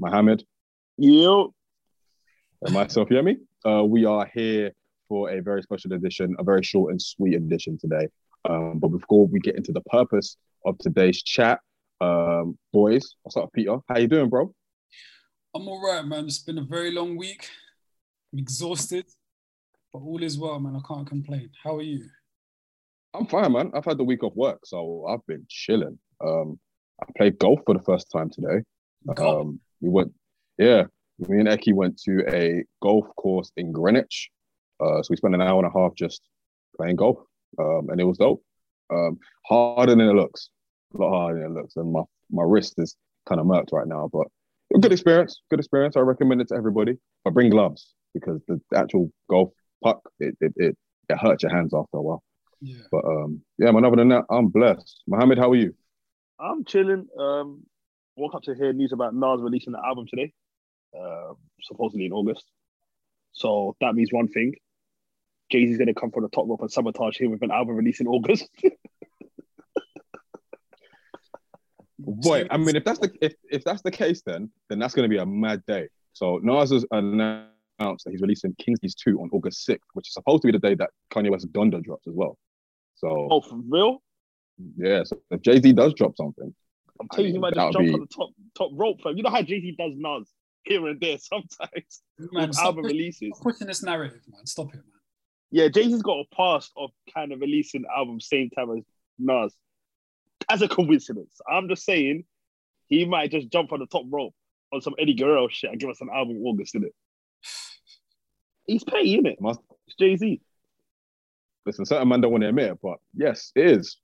Mohammed, Yo, and myself, Yemi. Uh, we are here for a very special edition, a very short and sweet edition today. Um, but before we get into the purpose of today's chat, um, boys, I'll start with Peter. How you doing, bro? I'm all right, man. It's been a very long week. I'm exhausted, but all is well, man. I can't complain. How are you? I'm fine, man. I've had the week off work, so I've been chilling. Um, I played golf for the first time today. Golf? Um, we went, yeah, me and Eki went to a golf course in Greenwich. Uh, so we spent an hour and a half just playing golf, um, and it was dope. Um, harder than it looks, a lot harder than it looks, and my my wrist is kind of murked right now. But good experience, good experience. I recommend it to everybody. But bring gloves because the actual golf puck it it it, it hurts your hands after a while. Yeah. But um, yeah, man. Other than that, I'm blessed. Mohammed, how are you? I'm chilling. Um, woke up to hear news about Nas releasing the album today, uh, supposedly in August. So that means one thing: Jay Z's gonna come from the top rope and sabotage him with an album release in August. Boy, I mean, if that's the if, if that's the case, then then that's going to be a mad day. So Nas has announced that he's releasing King's Disease two on August sixth, which is supposed to be the day that Kanye West Donda drops as well. So oh, for real? yeah, so if Jay Z does drop something, I'm telling you, he mean, might that just jump be- on the top top rope, fam. You know how Jay Z does Nas here and there sometimes Man, with stop, album push- releases. stop pushing this narrative, man. Stop it, man. Yeah, Jay Z's got a past of kind of releasing albums same time as Nas. As a coincidence, I'm just saying he might just jump on the top rope on some Eddie Guerrero shit and give us an album in August, innit? He's paying it. must It's Jay Z. listen. Certain man don't want to admit it, but yes, it is.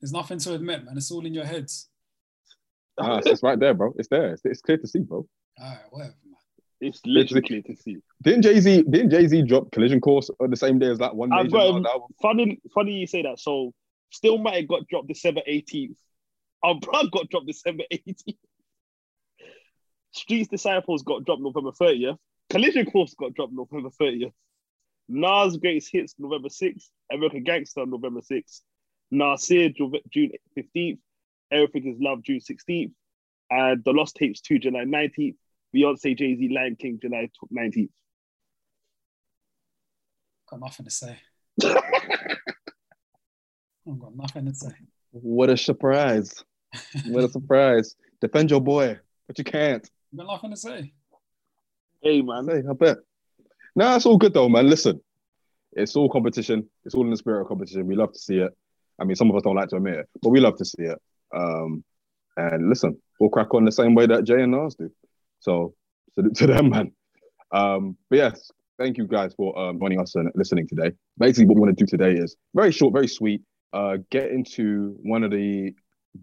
There's nothing to admit, man. It's all in your heads. Ah, it's, it's right there, bro. It's there. It's, it's clear to see, bro. All right, whatever, man. It's literally clear to see. Didn't Jay Z? Didn't Jay Z drop Collision Course on the same day as that one I've major got Nas album? Funny, funny you say that. So, Stillmatic got dropped December 18th. Our Blood got dropped December 18th. Streets Disciples got dropped November 30th. Collision Course got dropped November 30th. Nas Greatest Hits November 6th. American Gangster November 6th. Nasir June 15th. Everything is Love June 16th. And The Lost Tapes 2 July 19th. Beyonce Jay Z Lion King July 19th. Got nothing to say. I've got nothing to say. What a surprise! What a surprise! Defend your boy, but you can't. I've got nothing to say. Hey, man. Say, I bet. Nah, it's all good though, man. Listen, it's all competition. It's all in the spirit of competition. We love to see it. I mean, some of us don't like to admit it, but we love to see it. Um, and listen, we'll crack on the same way that Jay and Nas do. So, to them, man. Um, but yes, thank you guys for um, joining us and listening today. Basically, what we want to do today is very short, very sweet. Uh, get into one of the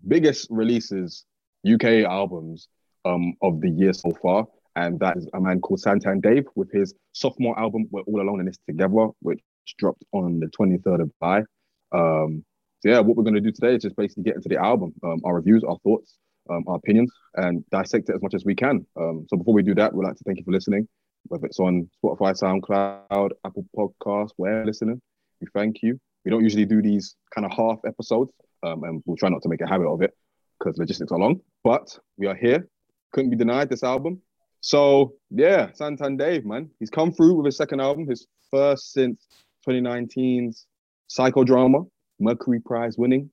biggest releases, UK albums um, of the year so far and that is a man called Santan Dave with his sophomore album "We're All Alone in This Together," which dropped on the 23rd of July. Um, so yeah, what we're going to do today is just basically get into the album, um, our reviews, our thoughts, um, our opinions, and dissect it as much as we can. Um, so before we do that, we'd like to thank you for listening, whether it's on Spotify, SoundCloud, Apple Podcasts, where listening. We thank you. We don't usually do these kind of half episodes, um, and we'll try not to make a habit of it because logistics are long. But we are here. Couldn't be denied this album. So yeah, Santan Dave, man, he's come through with his second album, his first since 2019's Psychodrama, Mercury Prize winning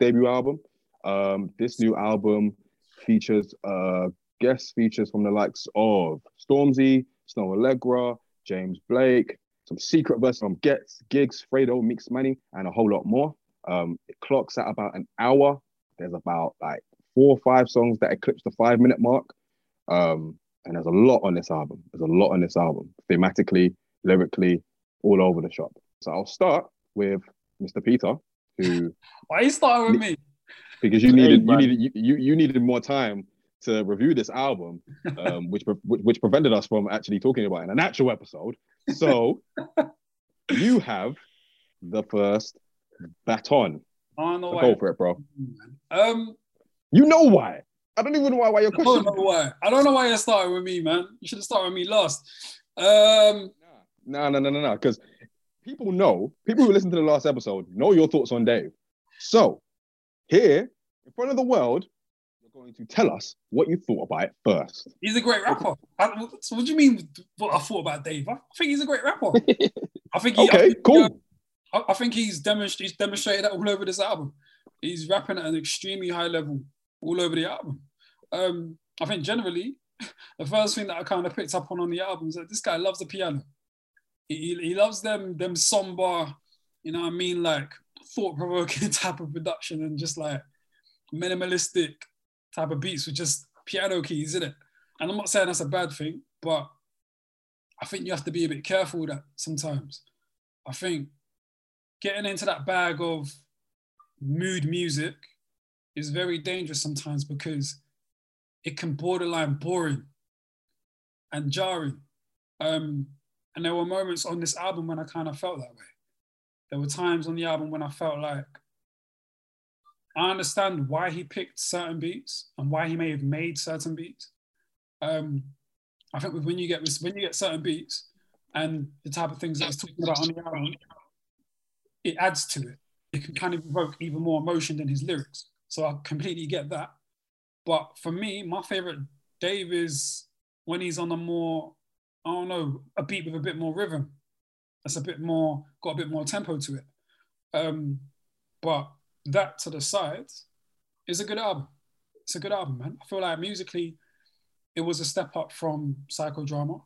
debut album. Um, this new album features uh, guest features from the likes of Stormzy, Snoh Aalegra, James Blake, some secret verses from Ghetts, Giggs, Fredo, Mix Money, and a whole lot more. Um, it clocks at about an hour. There's about like four or five songs that eclipse the five minute mark. Um, and there's a lot on this album. There's a lot on this album, thematically, lyrically, all over the shop. So I'll start with Mr. Peter, who Why are you starting with me? because you Hey, needed you needed you, you you needed more time to review this album, um, which, which which prevented us from actually talking about it in an actual episode. So you have the first baton. I don't know So why. go for it, bro. Um, You know why? I don't even know why, why your I don't question. know why. I don't know why you're starting with me, man. You should have started with me last. Um, No, no, no, no, no. Because people know, people who listen to the last episode know your thoughts on Dave. So here, in front of the world, you're going to tell us what you thought about it first. he's a great rapper. I, what do you mean? What I thought about Dave? I think he's a great rapper. I think. He, I Okay, think, cool. uh, I, I think he's, demonst- he's demonstrated that all over this album. He's rapping at an extremely high level all over the album. Um, I think generally, the first thing that I kind of picked up on on the album is that this guy loves the piano. He, he, loves them them somber, you know what I mean, like thought provoking type of production and just like minimalistic type of beats with just piano keys in it. And I'm not saying that's a bad thing, but I think you have to be a bit careful with that sometimes. I think getting into that bag of mood music is very dangerous sometimes because it can borderline boring and jarring. Um, and there were moments on this album when I kind of felt that way. There were times on the album when I felt like I understand why he picked certain beats and why he may have made certain beats. Um, I think when you get when you get certain beats and the type of things that he's talking about on the album, it adds to it. It can kind of evoke even more emotion than his lyrics. So I completely get that. But for me, my favorite Dave is when he's on a more, I don't know, a beat with a bit more rhythm. That's a bit more, got a bit more tempo to it. Um, but that to the side is a good album. It's a good album, man. I feel like musically, it was a step up from psychodrama.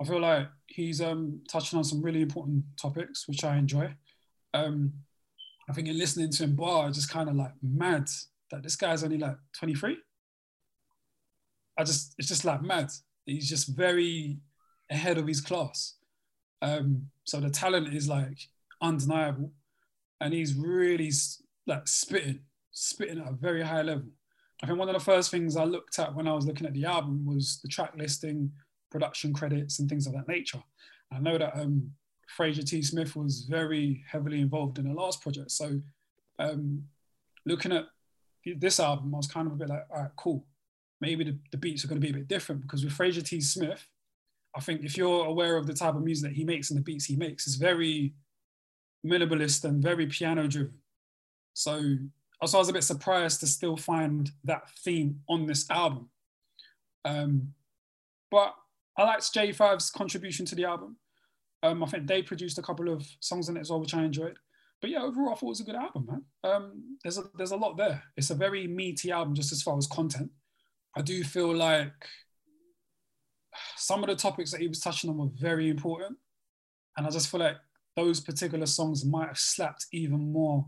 I feel like he's um, touching on some really important topics, which I enjoy. Um, I think in listening to him bar, just kind of like mad that this guy's only like 23. I just, it's just like mad. He's just very ahead of his class. Um, so the talent is like undeniable. And he's really like spitting, spitting at a very high level. I think one of the first things I looked at when I was looking at the album was the track listing, production credits, and things of that nature. I know that um, Fraser T. Smith was very heavily involved in the last project. So um, looking at this album, I was kind of a bit like, all right, cool. Maybe the, the beats are going to be a bit different because with Fraser T. Smith, I think if you're aware of the type of music that he makes and the beats he makes, it's very minimalist and very piano driven. So also I was a bit surprised to still find that theme on this album. Um, but I liked Jae5's contribution to the album. Um, I think they produced a couple of songs in it as well, which I enjoyed. But yeah, overall, I thought it was a good album, man. Um, there's a there's a lot there. It's a very meaty album, just as far as content. I do feel like some of the topics that he was touching on were very important, and I just feel like those particular songs might have slapped even more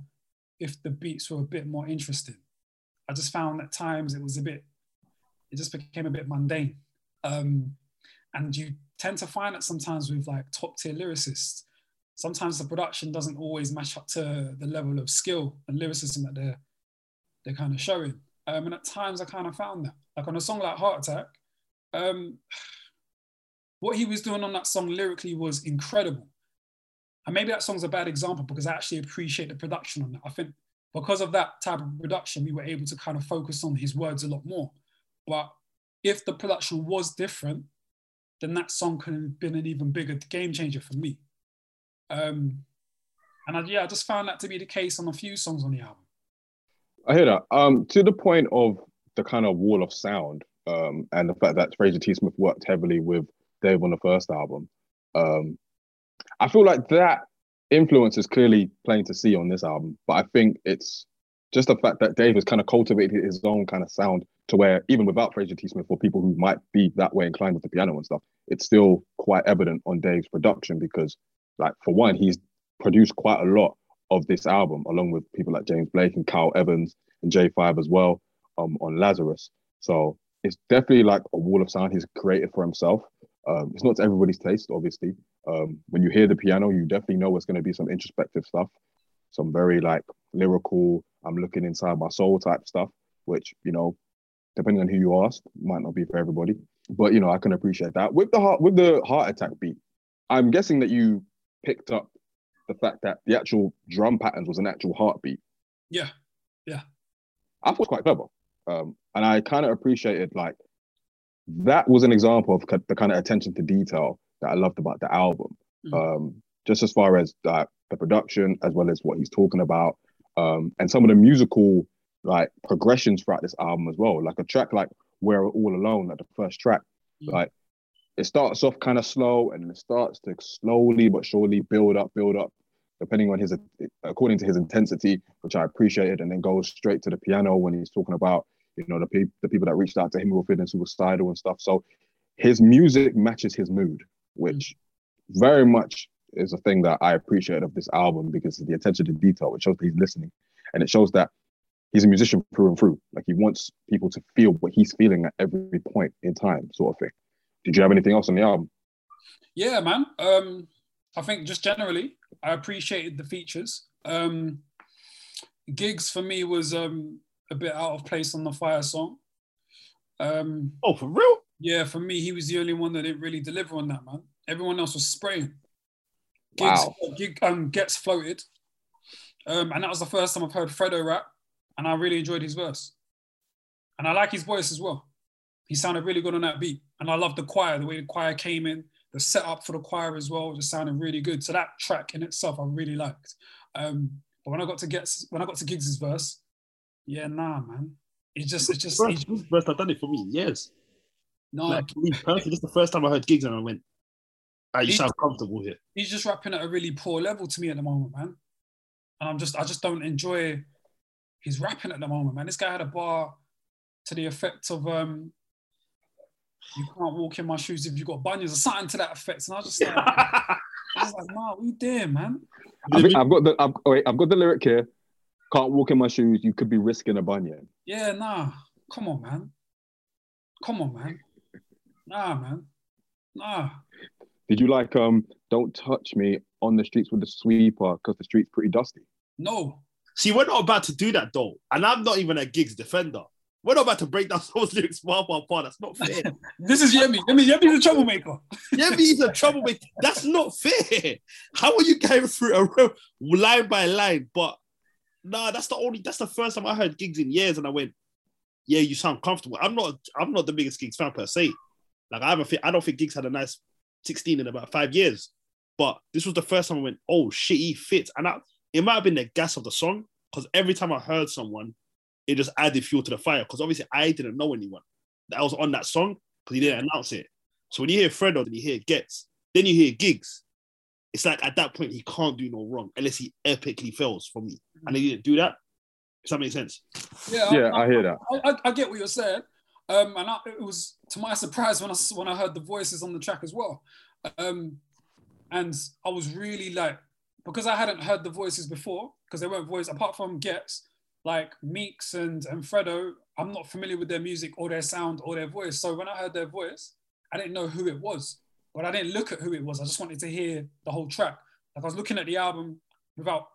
if the beats were a bit more interesting. I just found at times it was a bit, it just became a bit mundane. Um, and you tend to find that sometimes with like top tier lyricists, sometimes the production doesn't always match up to the level of skill and lyricism that they're they're kind of showing. Um, and at times I kind of found that. Like on a song like Heart Attack, um, what he was doing on that song lyrically was incredible. And maybe that song's a bad example because I actually appreciate the production on that. I think because of that type of production, we were able to kind of focus on his words a lot more. But if the production was different, then that song could have been an even bigger game changer for me. Um, and I, yeah, I just found that to be the case on a few songs on the album. I hear that. Um, to the point of the kind of wall of sound, um, and the fact that Fraser T. Smith worked heavily with Dave on the first album. Um, I feel like that influence is clearly plain to see on this album, but I think it's just the fact that Dave has kind of cultivated his own kind of sound to where even without Fraser T. Smith, for people who might be that way inclined with the piano and stuff, it's still quite evident on Dave's production because, like, for one, he's produced quite a lot of this album, along with people like James Blake and Kyle Evans and Jae5 as well um, on Lazarus. So it's definitely like a wall of sound he's created for himself. Um, it's not to everybody's taste, obviously. Um, when you hear the piano, you definitely know it's going to be some introspective stuff, some very like lyrical, I'm looking inside my soul type stuff, which, you know, depending on who you ask, might not be for everybody. But you know, I can appreciate that. With the heart with the heart attack beat, I'm guessing that you picked up the fact that the actual drum patterns was an actual heartbeat. Yeah. Yeah. I thought it was quite clever. Um, and I kind of appreciated like that was an example of the kind of attention to detail that I loved about the album. Mm. Um, just as far as uh, the production, as well as what he's talking about, um, and some of the musical like progressions throughout this album as well. Like a track like "We're All Alone," like the first track, Mm. like it starts off kind of slow and it starts to slowly but surely build up, build up, depending on his according to his intensity, which I appreciated, and then goes straight to the piano when he's talking about you know the people the people that reached out to him who were feeling suicidal and stuff. So his music matches his mood, which very much is a thing that I appreciate of this album because of the attention to detail. It shows that he's listening, and it shows that he's a musician through and through. Like he wants people to feel what he's feeling at every point in time, sort of thing. Did you have anything else on the album? Yeah, man. Um, I think just generally, I appreciated the features. Um, Giggs for me was um, a bit out of place on the fire song. Um, Oh, for real? yeah, for me, he was the only one that didn't really deliver on that, man. Everyone else was spraying. Giggs, Wow. Gig um, Ghetts floated. Um, and that was the first time I've heard Fredo rap, and I really enjoyed his verse. And I like his voice as well. He sounded really good on that beat. And I love the choir, the way the choir came in, the setup for the choir as well, just sounded really good. So that track in itself, I really liked. Um, but when I got to get when I got to Giggs' verse, yeah, nah, man. It just, it just, First, it, this is the first I've done it for me. Yes. no, Like me personally, this is the first time I heard Giggs and I went, ah, you sound comfortable here. he's just rapping at a really poor level to me at the moment, man. And I'm just, I just don't enjoy his rapping at the moment, man. This guy had a bar to the effect of, um, you can't walk in my shoes if you got bunions or something to that effect. And I was just like, I was like, nah, what you doing, man? I think I've got the I've, wait, I've got the lyric here. Can't walk in my shoes. You could be risking a bunion. Yeah, nah. Come on, man. Come on, man. Nah, man. Nah. Did you like um? Don't touch me on the streets with the sweeper because the street's pretty dusty. No. See, we're not about to do that though. And I'm not even a Giggs defender. We're not about to break down those lyrics part by part. That's not fair. This is Yemi. Yemi, Yemi's a troublemaker. he's a troublemaker. That's not fair. How are you going through a real line by line? But nah, that's the only that's the first time I heard Giggs in years, and I went, Yeah, you sound comfortable. I'm not I'm not the biggest Giggs fan per se. Like I haven't think I don't think Giggs had a nice 16 in about five years. But this was the first time I went, oh shit, he fits. And I, it might have been the gas of the song, because every time I heard someone, it just added fuel to the fire. Because obviously I didn't know anyone that was on that song because he didn't announce it. So when you hear Fredo, then you hear Ghetts, then you hear Giggs. It's like at that point he can't do no wrong unless he epically fails for me. And he didn't do that. Does that make sense? Yeah, Yeah, I hear that. I, I, I get what you're saying. Um, and I, it was to my surprise when I s- when I heard the voices on the track as well. Um, and I was really like, because I hadn't heard the voices before, because they weren't voice apart from Ghetts, like Meekz and and Fredo. I'm not familiar with their music or their sound or their voice. So when I heard their voice, I didn't know who it was, but I didn't look at who it was. I just wanted to hear the whole track. Like I was looking at the album without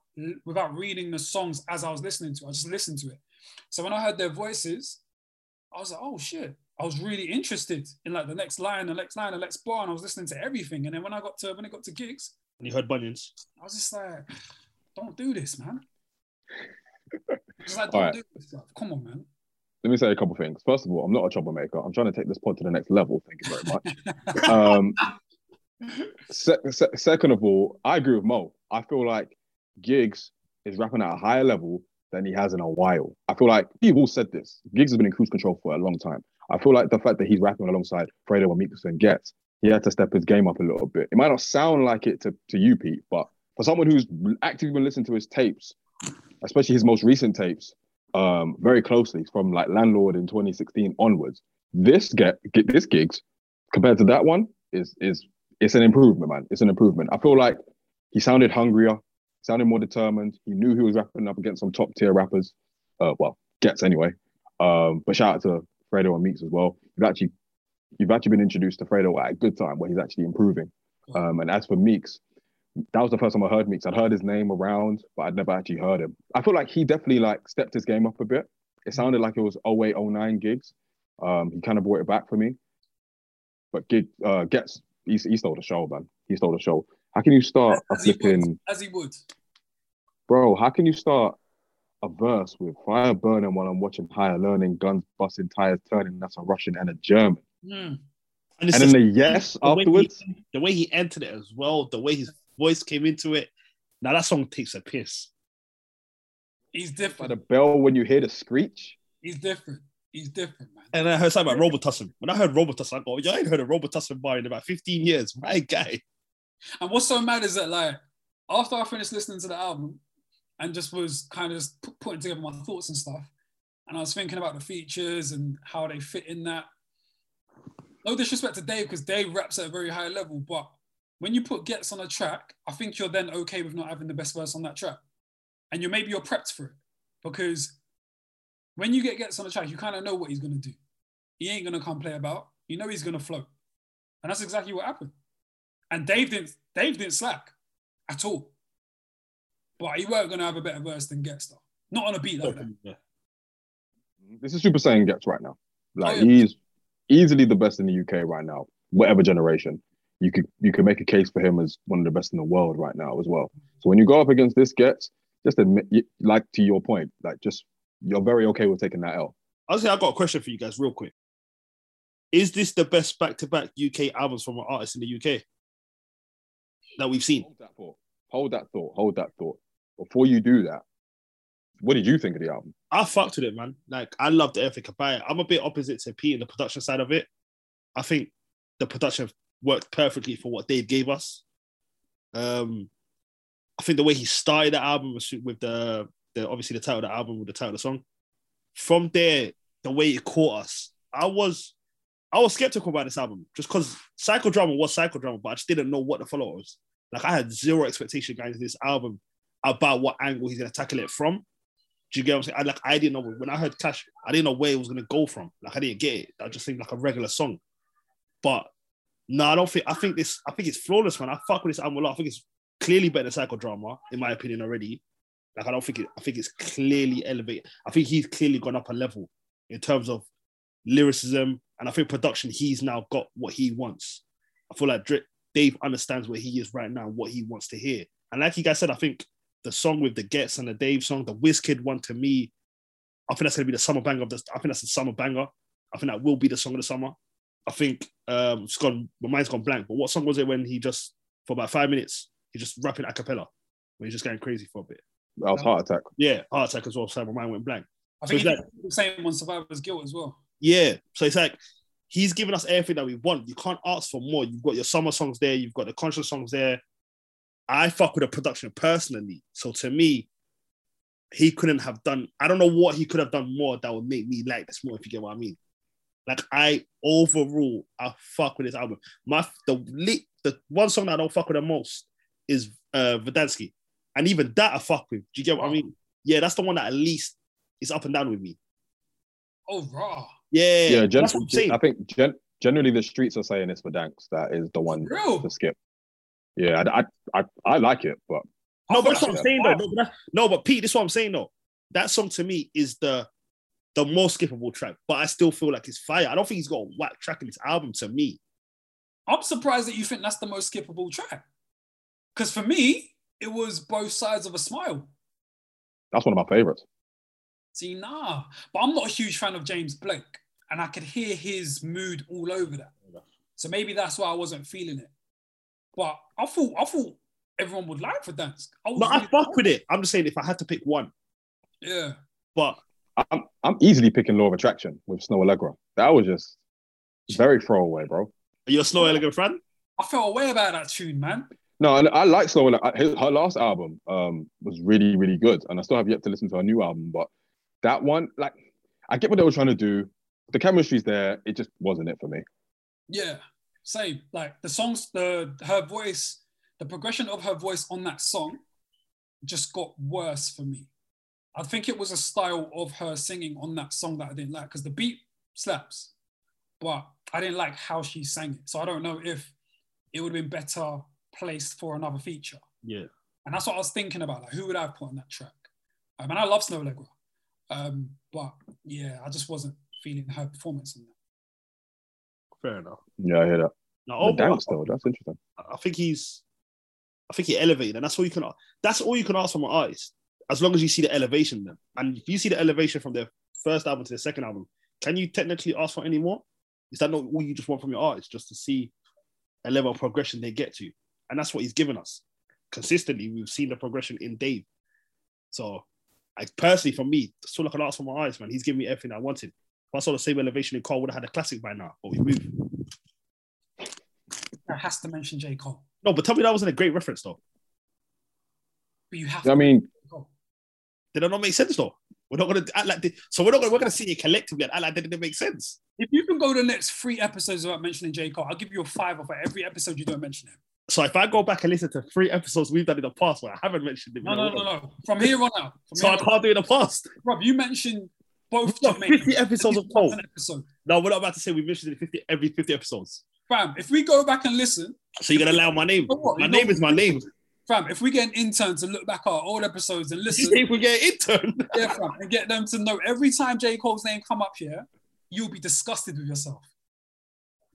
without reading the songs as I was listening to. it. I just listened to it. So when I heard their voices, I was like, oh shit. I was really interested in like the next line, the next line, the next bar, and I was listening to everything. And then when I got to when it got to Giggs, And you heard Bunions. I was just like, don't do this, man. Like, don't right. do this stuff. Come on, man. Let me say a couple things. First of all, I'm not a troublemaker. I'm trying to take this pod to the next level. Thank you very much. um, se- se- second of all, I agree with Mo. I feel like Giggs is rapping at a higher level than he has in a while. I feel like you've all said this. Giggs has been in cruise control for a long time. I feel like the fact that he's rapping alongside Fredo and Meekz and Ghetts, he had to step his game up a little bit. It might not sound like it to, to you, Pete, but for someone who's actively been listening to his tapes, especially his most recent tapes, um, very closely from like Landlord in 2016 onwards, this get, get this Giggs compared to that one is is it's an improvement, man. It's an improvement. I feel like he sounded hungrier, sounded more determined. He knew he was rapping up against some top tier rappers. Uh, well, Ghetts anyway. Um, but shout out to Fredo and Meekz as well. You've actually you've actually been introduced to Fredo at a good time where he's actually improving. Um, and as for Meekz, that was the first time I heard Meekz. I'd heard his name around, but I'd never actually heard him. I feel like he definitely like stepped his game up a bit. It sounded like it was 08, 09 Giggs. Um, he kind of brought it back for me. But get uh, Ghetts he, he stole the show, man. He stole the show. How can you start a As he would. flipping As he would. bro? How can you start a verse with fire burning while I'm watching higher learning, guns busting, tires turning? That's a Russian and a German. Mm. And, And then the yes the way he- afterwards. the way he entered it as well, the way his voice came into it. Now that song takes a piss. He's By different. the bell when you hear the screech. He's different. He's different, man. And I heard something about Robitussin. When I heard Robitussin, I go, yo, I ain't heard a Robitussin bar in about 15 years. My guy. And what's so mad is that like after I finished listening to the album and just was kind of just pu- putting together my thoughts and stuff, and I was thinking about the features and how they fit in that. No disrespect to Dave because Dave raps at a very high level, but when you put Ghetts on a track, I think you're then okay with not having the best verse on that track, and you maybe you're prepped for it because when you get Ghetts on a track, you kind of know what he's gonna do. He ain't gonna come play about. You know he's gonna float, and that's exactly what happened. And Dave didn't Dave didn't slack at all. But he weren't gonna have a better verse than Ghetts, Star. Not on a beat like that. This is Super Saiyan Ghetts right now. Like Oh, yeah. he's easily the best in the UK right now, whatever generation. You could you could make a case for him as one of the best in the world right now as well. So when you go up against this Ghetts, just admit, like to your point, like just you're very okay with taking that L. Honestly, I got a question for you guys, real quick. Is this the best back-to-back UK albums from an artist in the UK that we've seen? Hold that thought. Hold that thought. Hold that thought. Before you do that, what did you think of the album? I fucked with it, man. Like I loved everything about it. I'm a bit opposite to Pete in the production side of it. I think the production worked perfectly for what Dave gave us. Um, I think the way he started the album was with the, the obviously the title of the album with the title of the song. From there, the way it caught us, I was I was skeptical about this album just because psychodrama was psychodrama, but I just didn't know what the follow was. Like I had zero expectation going into this album about what angle he's gonna tackle it from. Do you get what I'm saying? I, like I didn't know when I heard Cash, I didn't know where it was gonna go from. Like I didn't get it. I just think like a regular song. But no, I don't think I think this I think it's flawless, man. I fuck with this album a lot. I think it's clearly better than psychodrama, in my opinion, already. Like I don't think it I think it's clearly elevated. I think he's clearly gone up a level in terms of lyricism, and I think production, he's now got what he wants. I feel like Dri- Dave understands where he is right now, what he wants to hear. And like you guys said, I think the song with the Ghetts and the Dave song, the Wizkid one to me, I think that's gonna be the summer banger of this. I think that's the summer banger. I think that will be the song of the summer. I think um it's gone my mind's gone blank. But what song was it when he just for about five minutes, he just rapping a cappella when he's just going crazy for a bit? That was Heart Attack. Yeah, heart attack as well. So my mind went blank. I So think is he that- did the same on Survivor's Guilt as well. Yeah. So it's like he's giving us everything that we want. You can't ask for more. You've got your summer songs there, you've got the conscious songs there. I fuck with the production personally. So to me, he couldn't have done, I don't know what he could have done more that would make me like this more, if you get what I mean. Like I overall, I fuck with this album. My the li- the one song that I don't fuck with the most is uh Verdansk. And even that I fuck with. Do you get what I mean? Yeah, that's the one that at least is up and down with me. Oh raw. Yeah, Yeah, gen- that's what I'm saying. I think gen- generally the streets are saying it's Verdansk. That is the one Real. to skip. Yeah, I, I, I, I like it, but No, but that's what I'm saying though. No, but, no, but Pete, this is what I'm saying though. That song to me is the the most skippable track, but I still feel like it's fire. I don't think he's got a whack track in this album to me. I'm surprised that you think that's the most skippable track. Because for me, it was both sides of a smile. that's one of my favorites. See, nah. But I'm not a huge fan of James Blake. And I could hear his mood all over that. So maybe that's why I wasn't feeling it. But I thought I thought everyone would like for dance. I was No, I fuck with it. I'm just saying if I had to pick one, Yeah. but I'm, I'm easily picking Law of Attraction with Snoh Aalegra. That was just very throwaway, bro. are you a Snoh Aalegra fan? I felt away about that tune, man. No, I, I like Snoh Aalegra. Her her last album um, was really, really good, and I still have yet to listen to her new album. But that one, like, I get what they were trying to do. The chemistry's there. It just wasn't it for me. Yeah. Same. Like the songs, the her voice, the progression of her voice on that song just got worse for me. I think it was a style of her singing on that song that I didn't like because the beat slaps, but I didn't like how she sang it. So I don't know if it would have been better placed for another feature. Yeah. And that's what I was thinking about. Like, who would I have put on that track? Um, and I love Snoh Aalegra. Um, but yeah, I just wasn't feeling her performance in that. Fair enough. Yeah, I hear that. Now, The overall, dance though, that's interesting. I think he's, I think he elevated, and that's all you can. That's all you can ask from an artist, as long as you see the elevation. Then, and if you see the elevation from their first album to the second album, can you technically ask for any more? Is that not all you just want from your artist, just to see a level of progression they get to? And that's what he's given us consistently. We've seen the progression in Dave. So, I personally, for me, that's all I can ask from my artist, man. He's given me everything I wanted. If I saw the same elevation in Cole, would have had a classic by now. But we moved. That has to mention J. Cole. No, but tell me that wasn't a great reference though. But you have I to mean, J. Cole. Did that not make sense though? We're not gonna act like the, so we're not gonna we're gonna see it collectively and act like that didn't make sense. If you can go the next three episodes without mentioning J. Cole, I'll give you a five for every episode you don't mention him. So if I go back and listen to three episodes we've done in the past where I haven't mentioned him, No, no, no, no. From here on out. So I can't do it in the past. Rob, you mentioned both No, 50 episodes of Cole. episode. No, we're not about to say we mentioned it 50 every 50 episodes. Fam, if we go back and listen, So you're gonna allow my name. You know? My You know name is my name. Fam, if we get an intern to look back at our old episodes and listen, if we get an intern. yeah, fam, and get them to know every time J. Cole's name come up here, you'll be disgusted with yourself.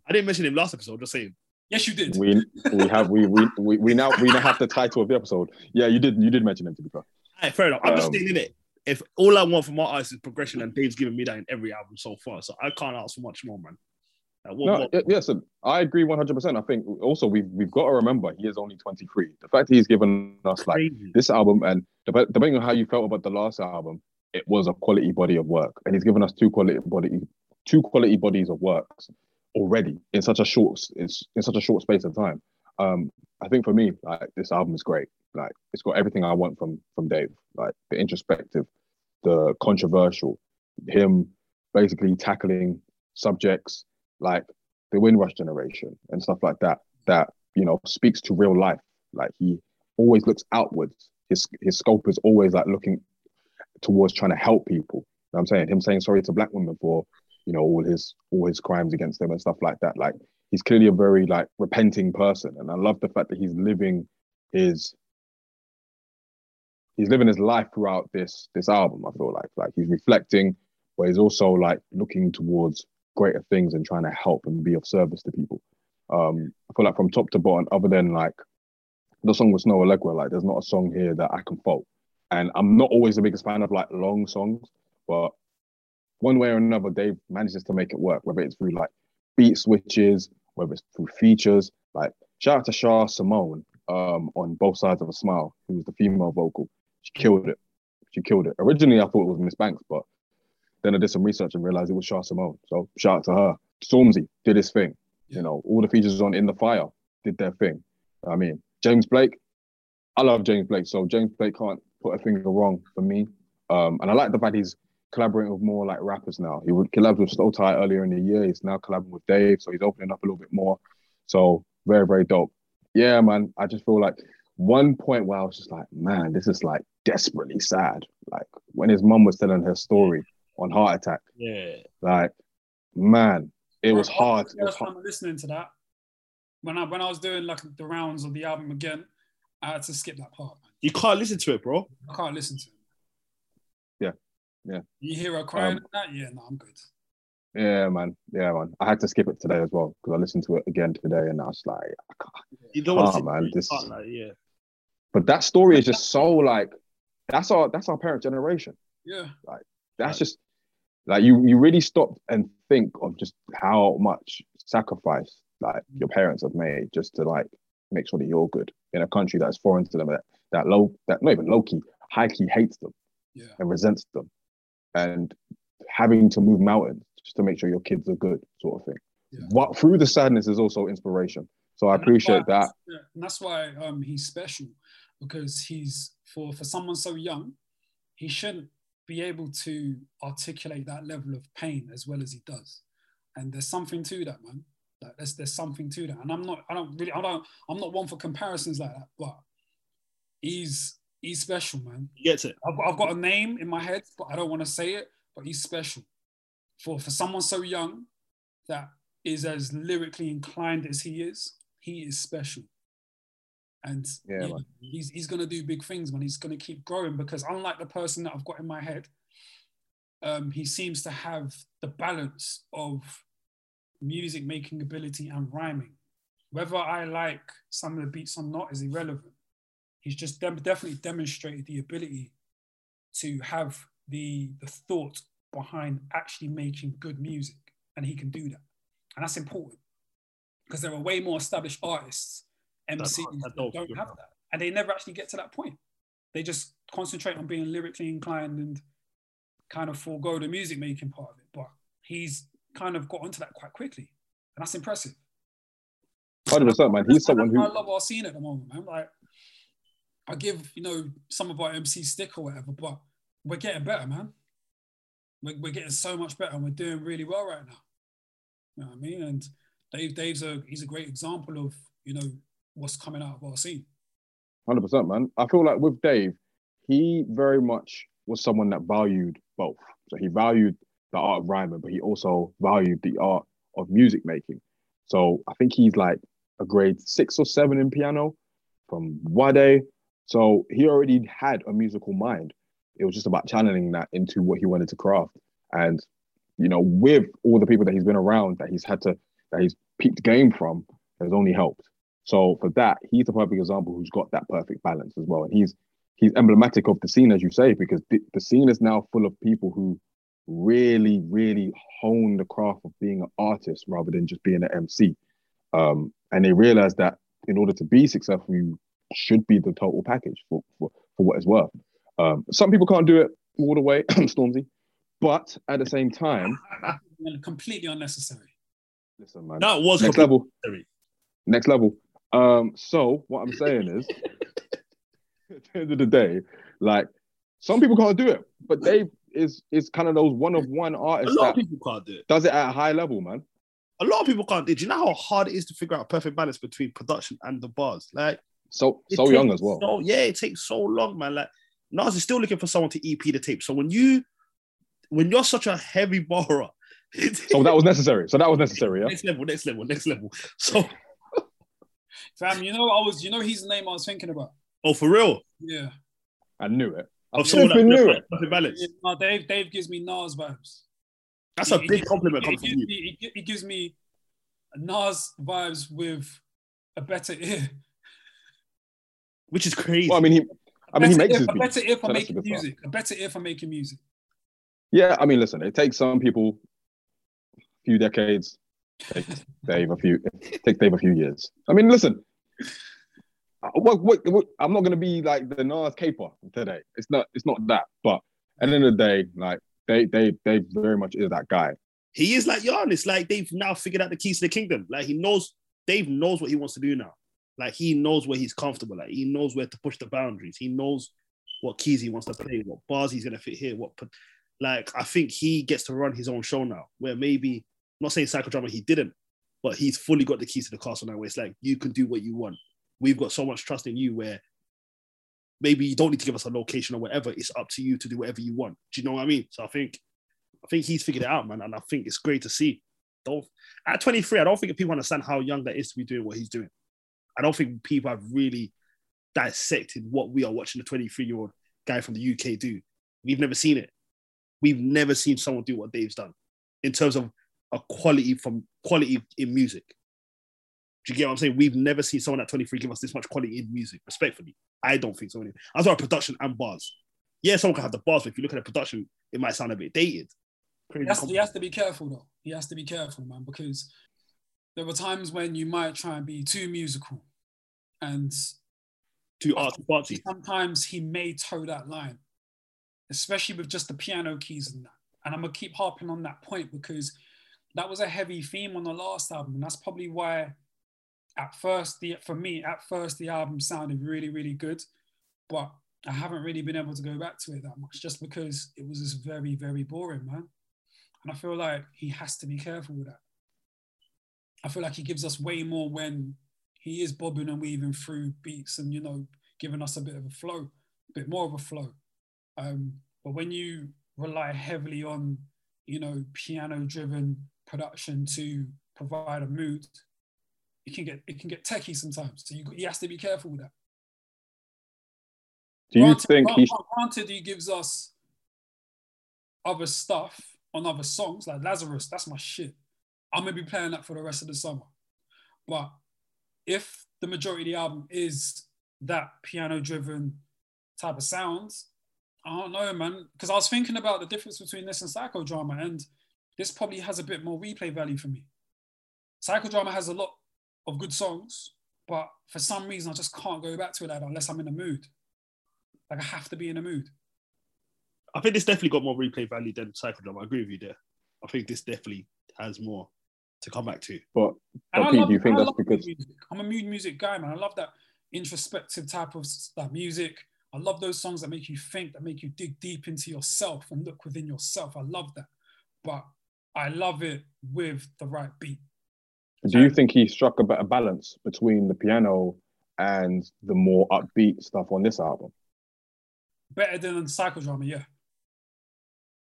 I didn't mention him last episode, just saying. Yes, you did. we we have we, we we we now we now have the title of the episode. Yeah, you did you did mention him to be fair. All right, fair enough. I'm just Um, saying in it. If all I want from my artist is progression, and Dave's given me that in every album so far, so I can't ask for much more, man. What- No, what- yes, I agree one hundred percent. I think also we've we've got to remember he is only twenty three. The fact he's given us like crazy. this album and depending on how you felt about the last album, it was a quality body of work, and he's given us two quality body two quality bodies of works already in such a short it's in such a short space of time. Um, I think for me, like this album is great. Like it's got everything I want from from Dave. Like the introspective, the controversial, him basically tackling subjects like the Windrush generation and stuff like that. That you know speaks to real life. Like he always looks outwards. His his scope is always like looking towards trying to help people. You know I'm saying him saying sorry to black women for you know all his all his crimes against them and stuff like that. Like he's clearly a very like repenting person, and I love the fact that he's living his he's living his life throughout this this album. I feel like like he's reflecting, but he's also like looking towards greater things and trying to help and be of service to people. Um, I feel like from top to bottom, other than like the song with Snoh Aalegra, like there's not a song here that I can fault. And I'm not always the biggest fan of like long songs, but one way or another, Dave manages to make it work, whether it's through like beat switches, whether it's through features. Like shout out to Shah Simone um, on both sides of a smile, who was the female vocal. She killed it. She killed it. Originally, I thought it was Miss Banks, but then I did some research and realized it was Shah Simone. So shout out to her. Stormzy did his thing. You know, all the features on In the Fire did their thing. I mean, James Blake, I love James Blake, so James Blake can't put a finger wrong for me. Um, and I like the fact he's collaborating with more like rappers now. He would collab with slowthai earlier in the year. He's now collabing with Dave, so he's opening up a little bit more. So very, very dope. Yeah, man. I just feel like one point where I was just like, man, this is like desperately sad. Like when his mum was telling her story on heart attack. Yeah. Like, man, it was hard. It was hard. listening to that, when I when I was doing like the rounds of the album again, I had to skip that part. Man. You can't listen to it, bro. I can't listen to it. Yeah, yeah. You hear her crying Um, that? Yeah, no, I'm good. Yeah, man. Yeah, man. I had to skip it today as well because I listened to it again today and I was like, I can't. You don't want to sit man, there, you this- can't, like, yeah. But that story is just so like that's our that's our parent generation. Yeah, Like That's just like you you really stop and think of just how much sacrifice like your parents have made just to like make sure that you're good in a country that's foreign to them that that low that not even low key high key hates them yeah. and resents them and having to move mountains just to make sure your kids are good sort of thing. Yeah. What through the sadness is also inspiration. So I And appreciate why- that. yeah, and that's why um, he's special because he's for for someone so young, he shouldn't be able to articulate that level of pain as well as he does. And there's something to that, man. Like there's there's something to that. And I'm not I don't really I don't I'm not one for comparisons like that, but he's he's special, man. He gets it. I've I've got a name in my head, but I don't want to say it. But he's special for for someone so young that is as lyrically inclined as he is. He is special, and Yeah, man. he's he's gonna do big things, man. He's gonna keep growing because unlike the person that I've got in my head, um, he seems to have the balance of music making ability and rhyming. Whether I like some of the beats or not is irrelevant. He's just dem- definitely demonstrated the ability to have the, the thought behind actually making good music, and he can do that. And that's important because there are way more established artists, MCs, that don't, don't have that. And they never actually get to that point. They just concentrate on being lyrically inclined and kind of forego the music making part of it. But he's kind of got onto that quite quickly. And that's impressive. 100%, man. He's someone who. I love our scene at the moment, man. Like, I give, you know, some of our MC stick or whatever, but we're getting better, man. We're, we're getting so much better and we're doing really well right now. You know what I mean? And Dave, Dave's a he's a great example of, you know, what's coming out of our scene. 100%, man. I feel like with Dave, he very much was someone that valued both. So he valued the art of rhyming, but he also valued the art of music making. So I think he's like a grade six or seven in piano from Wade. So he already had a musical mind. It was just about channeling that into what he wanted to craft. And, you know, with all the people that he's been around, that he's had to, that he's peaked game from, has only helped. So for that, he's a perfect example who's got that perfect balance as well. And he's he's emblematic of the scene, as you say, because the, the scene is now full of people who really, really hone the craft of being an artist rather than just being an MC. Um, and they realize that in order to be successful, you should be the total package for, for, for what it's worth. Um, some people can't do it all the way, Stormzy, but at the same time, completely unnecessary. Listen, man, that was next level. Next level. Um, so what I'm saying is, at the end of the day, like some people can't do it, but Dave is is kind of those one of one artists. A lot of people can't do it. Does it at a high level, man. A lot of people can't do it. Do you know how hard it is to figure out a perfect balance between production and the bars? Like so so young as well. So, yeah, it takes so long, man. Like Nas is still looking for someone to EP the tape. So when you when you're such a heavy borrower, so that was necessary. So that was necessary. Yeah. Next level, next level, next level. So, fam, you know, I was, you know, he's the name I was thinking about. Oh, for real? Yeah. I knew it. Of someone that knew it. Balance. Yeah, no, Dave, Dave gives me Nas vibes. That's he, a big he, compliment he, coming from you. He, he gives me Nas vibes with a better ear. Which is crazy. Well, I mean, he, I mean, he makes ear, his a better ear for so making music. A better ear for making music. Yeah, I mean, listen, it takes some people a few decades. Dave a few. takes Dave a few years. I mean, listen. What, what, what, I'm not gonna be like the Nas caper today. It's not. It's not that. But at the end of the day, like they, they, they very much is that guy. He is like Giannis. Like they've now figured out the keys to the kingdom. Like he knows. Dave knows what he wants to do now. Like he knows where he's comfortable. Like he knows where to push the boundaries. He knows what keys he wants to play, what bars he's gonna fit here, what like I think he gets to run his own show now, where maybe not saying psychodrama he didn't, but he's fully got the keys to the castle now. Where it's like you can do what you want. We've got so much trust in you. Where maybe you don't need to give us a location or whatever. It's up to you to do whatever you want. Do you know what I mean? So I think I think he's figured it out, man, and I think it's great to see. Don't at 23, I don't think people understand how young that is to be doing what he's doing. I don't think people have really dissected what we are watching the 23 year old guy from the UK do. We've never seen it. We've never seen someone do what Dave's done in terms of a quality from quality in music. Do you get what I'm saying? We've never seen someone at 23 give us this much quality in music, respectfully. I don't think so. Anyway. I thought production and bars. Yeah, someone can have the bars, but if you look at the production, it might sound a bit dated. He has, to, he has to be careful though. He has to be careful, man, because there were times when you might try and be too musical and too artsy Sometimes he may toe that line especially with just the piano keys and that. And I'm gonna keep harping on that point because that was a heavy theme on the last album, and that's probably why, at first, the for me, at first the album sounded really, really good, but I haven't really been able to go back to it that much just because it was just very, very boring, man. And I feel like he has to be careful with that. I feel like he gives us way more when he is bobbing and weaving through beats and you know giving us a bit of a flow, a bit more of a flow. Um, but when you rely heavily on, you know, piano-driven production to provide a mood, it can get it can get techie sometimes. So you he has to be careful with that. Do you granted, think granted, he granted he gives us other stuff on other songs, like Lazarus, that's my shit. I'm gonna be playing that for the rest of the summer. But if the majority of the album is that piano driven type of sounds, I don't know, man. Because I was thinking about the difference between this and psychodrama, and this probably has a bit more replay value for me. Psychodrama has a lot of good songs, but for some reason I just can't go back to it like unless I'm in a mood. Like I have to be in a mood. I think this definitely got more replay value than psychodrama. I agree with you there. I think this definitely has more to come back to. But, but Pete, love- do you think I that's because music. I'm a mood music guy, man. I love that introspective type of that music. I love those songs that make you think, that make you dig deep into yourself and look within yourself. I love that. But I love it with the right beat. do you think he struck a better balance between the piano and the more upbeat stuff on this album? Better than psychodrama, yeah.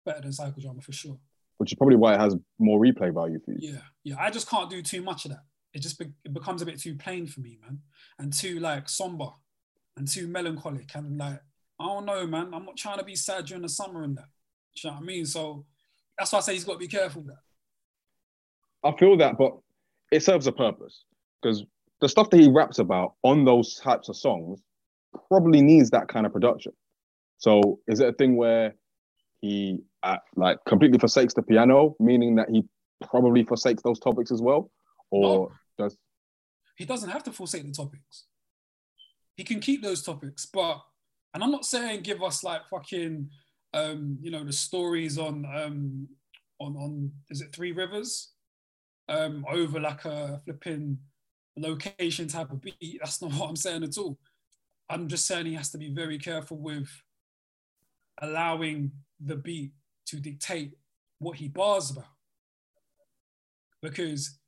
Better than psychodrama for sure. Which is probably why it has more replay value for you. Yeah, yeah. I just can't do too much of that. It just be- it becomes a bit too plain for me, man, and too like somber, and too melancholic, and like I don't know, man. I'm not trying to be sad during the summer and that. Do you know what I mean? So that's why I say he's got to be careful that. I feel that, but it serves a purpose because the stuff that he raps about on those types of songs probably needs that kind of production. So is it a thing where he uh, like completely forsakes the piano, meaning that he probably forsakes those topics as well, or does He doesn't have to forsake the topics. He can keep those topics, but and I'm not saying give us like fucking um, you know, the stories on um on on is it Three Rivers? Um over like a flipping location type of beat. That's not what I'm saying at all. I'm just saying he has to be very careful with allowing the beat to dictate what he bars about. Because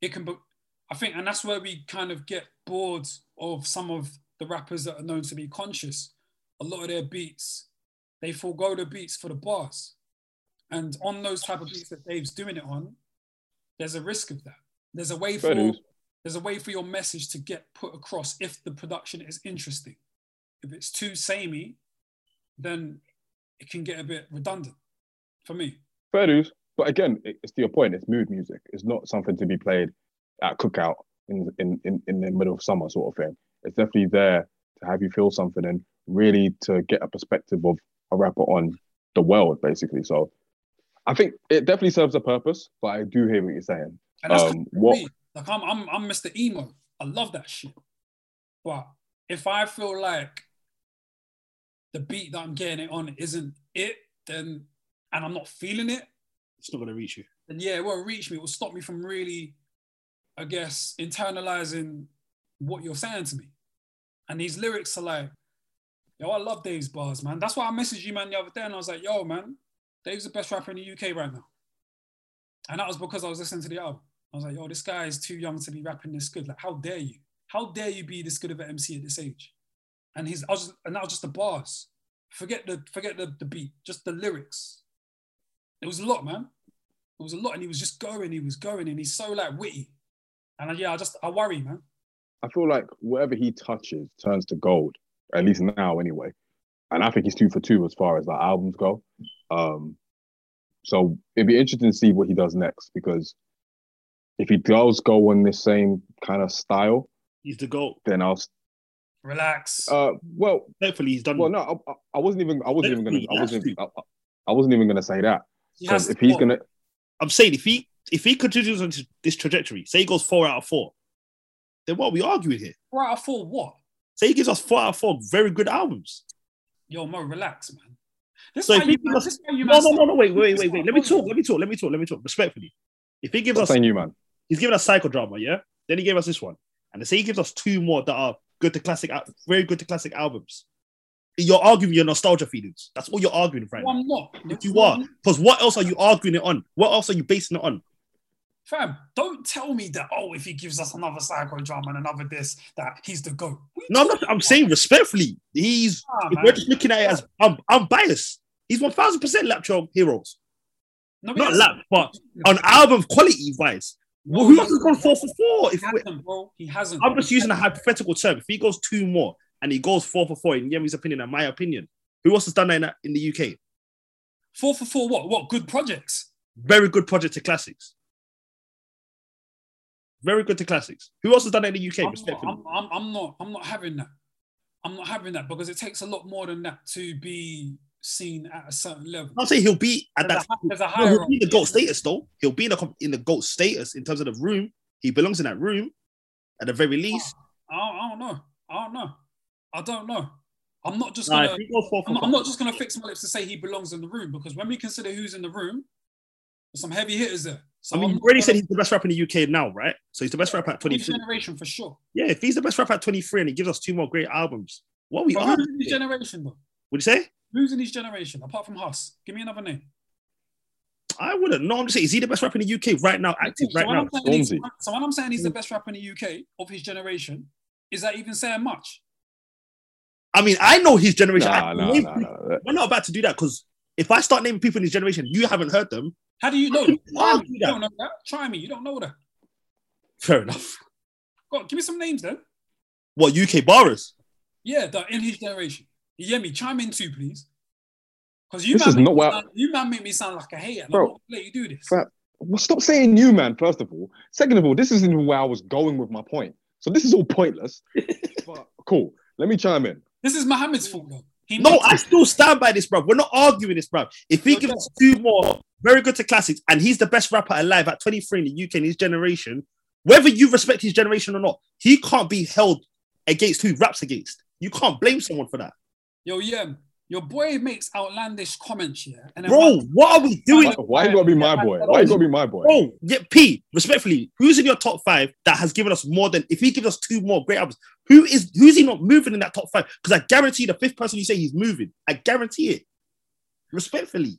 it can be, I think, and that's where we kind of get bored of some of the rappers that are known to be conscious. A lot of their beats, they forego the beats for the bars. And on those type of beats that Dave's doing it on, there's a risk of that. There's a way for there's a way for your message to get put across if the production is interesting. If it's too samey, then it can get a bit redundant for me. fair dues? But again, it's to your point. It's mood music. It's not something to be played at cookout in in in, in the middle of summer sort of thing. It's definitely there to have you feel something and really to get a perspective of a rapper on the world, basically. So I think it definitely serves a purpose. But I do hear what you're saying. And that's Um, what- me. Like I'm, I'm, I'm Mr. Emo. I love that shit. But if I feel like the beat that I'm getting it on isn't it, then and I'm not feeling it, It's not going to reach you. then yeah, it won't reach me. It will stop me from really, I guess, internalizing what you're saying to me. And these lyrics are like, yo, I love Dave's bars, man. That's why I messaged you, man, the other day, and I was like, yo, man, Dave's the best rapper in the UK right now. And that was because I was listening to the album. I was like, yo, this guy is too young to be rapping this good. Like, how dare you? How dare you be this good of an MC at this age? And he's, I was just, and that was just the bars. Forget the, forget the, the beat, just the lyrics. It was a lot, man. It was a lot, and he was just going, he was going, and he's so like witty. And I, yeah, I just, I worry, man. I feel like whatever he touches turns to gold, at least now anyway. And I think he's two for two as far as like albums go. Um, so it'd be interesting to see what he does next because if he does go on this same kind of style, He's the goal. then I'll. Relax. Uh, well, Hopefully, he's done. well, no, I, I- I wasn't even. I wasn't even gonna. I wasn't. he I, I- I wasn't even gonna say that he has because if to he's go. gonna, I'm saying if he if he continues on this- this trajectory, say he goes four out of four, then what are we arguing here? right for what? Say he gives us four out of four very good albums. Yo, Mo, relax, man. This So is if why he you, man, gives this why you No, no, no, no, wait, wait, this wait, wait. Let me talk. Let me talk. Let me talk. Let me talk. Respectfully, if he gives I'm us, saying you, man. he's giving us psychodrama, yeah. Then he gave us this one, and they say he gives us two more that are good to classic, very good to classic albums. You're arguing your nostalgia feelings. That's all you're arguing right No, now. I'm not. If you No, are, because what else are you arguing it on? What else are you basing it on? Fam, don't tell me that, oh, if he gives us another psychodrama and another this, that he's the GOAT. What are you No, I'm not. I'm saying respectfully, he's. Nah, if we're just looking at it as I'm, I'm biased. He's one thousand percent Laptop Heroes, No, not lap, but on album quality wise. No, who has gone four for four? If. He hasn't. I'm just using a hypothetical term. If he goes two more and he goes four for four, in Yemi's opinion and my opinion, who else has done that in, in the UK? Four for four. What? What? Good projects. Very good project to classics. Very good to classics. Who else has done that in the UK? I'm not, I'm, I'm, I'm not. I'm not having that. I'm not having that because it takes a lot more than that to be seen at a certain level. I'll say he'll be at There's that. a, there's a No, higher. he'll be in the GOAT status though. He'll be in the in the GOAT status in terms of the room. He belongs in that room at the very least. I don't, I don't know. I don't know. I don't know. I'm not just gonna. goes I'm not, I'm not just gonna fix my lips to say he belongs in the room because when we consider who's in the room, there's some heavy hitters there. So I mean, I'm you not already gonna- said he's the best rapper in the UK now, right? So he's the best rapper at Each 23. generation for sure. Yeah, if he's the best rapper at 23 and he gives us two more great albums, what we But are? who's in his generation though? Would you say? Who's in his generation apart from Huss? Give me another name. I wouldn't. No, I'm just saying, is he the best rapper in the UK right now, active so, right now? I'm saying he's, so when I'm saying he's the mm. best rapper in the UK of his generation, is that even saying much? I mean, I know his generation. Nah, I- nah, name- nah, nah. We're not about to do that because if I start naming people in his generation, you haven't heard them. How do you know? can Try me. You don't know that. Try me. You don't know that. Fair enough. Go on, give me some names then. What UK borrowers? Yeah, that in his generation. You hear me? Chime in too, please. Because you This man is not me what- sound- you man make me sound like a hater. and Bro. I'm not let you do this. Fam, Well, stop saying you, man, first of all. Second of all, this isn't even where I was going with my point. So this is all pointless. but cool. Let me chime in. This is Mohammed's fault though. No, I still stand by this, bro. We're not arguing this, bro. If he Okay. gives us two more very good to classics and he's the best rapper alive at 23 in the UK in his generation, whether you respect his generation or not, he can't be held against who raps against. You can't blame someone for that. Yo, yeah, your boy makes outlandish comments, here. And Bro, one- what are we doing? Why you gotta be my boy? Why you gotta be my boy? Bro, yeah, P, respectfully, who's in your top five that has given us more than if he gives us two more great albums? Who is who's he not moving in that top five? Because I guarantee the fifth person you say he's moving. I guarantee it. Respectfully.